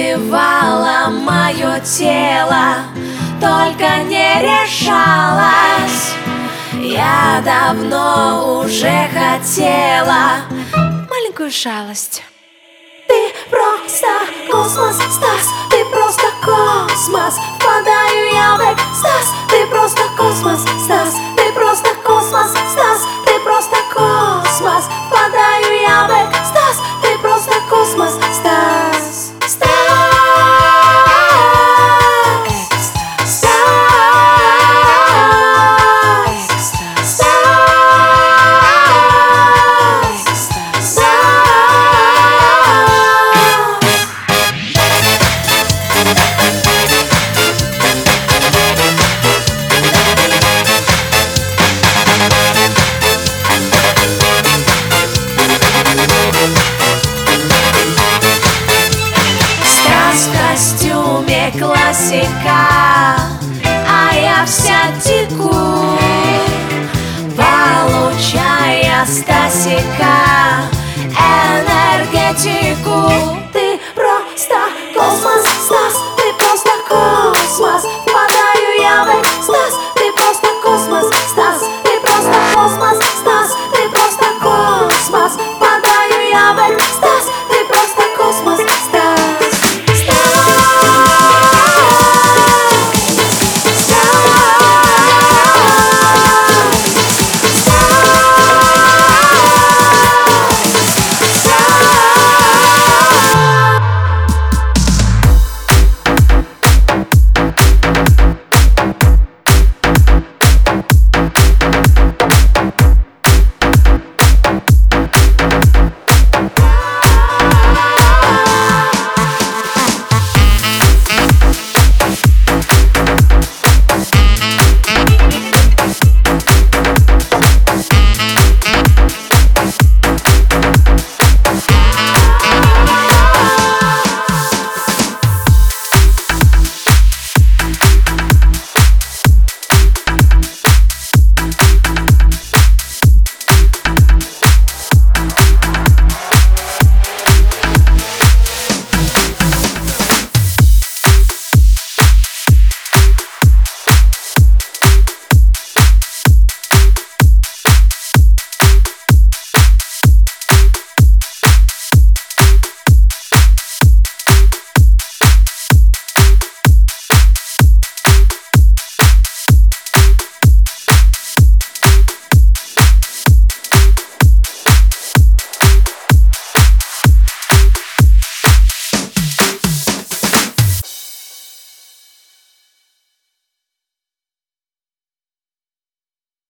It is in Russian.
изнывало мое тело Только не решалась. Я давно уже хотела Маленькую шалость. Ты просто космос, Стас Ты просто космос. Впадаю я в экстаз Ты классика А я вся теку. Получая Стасика Энергетику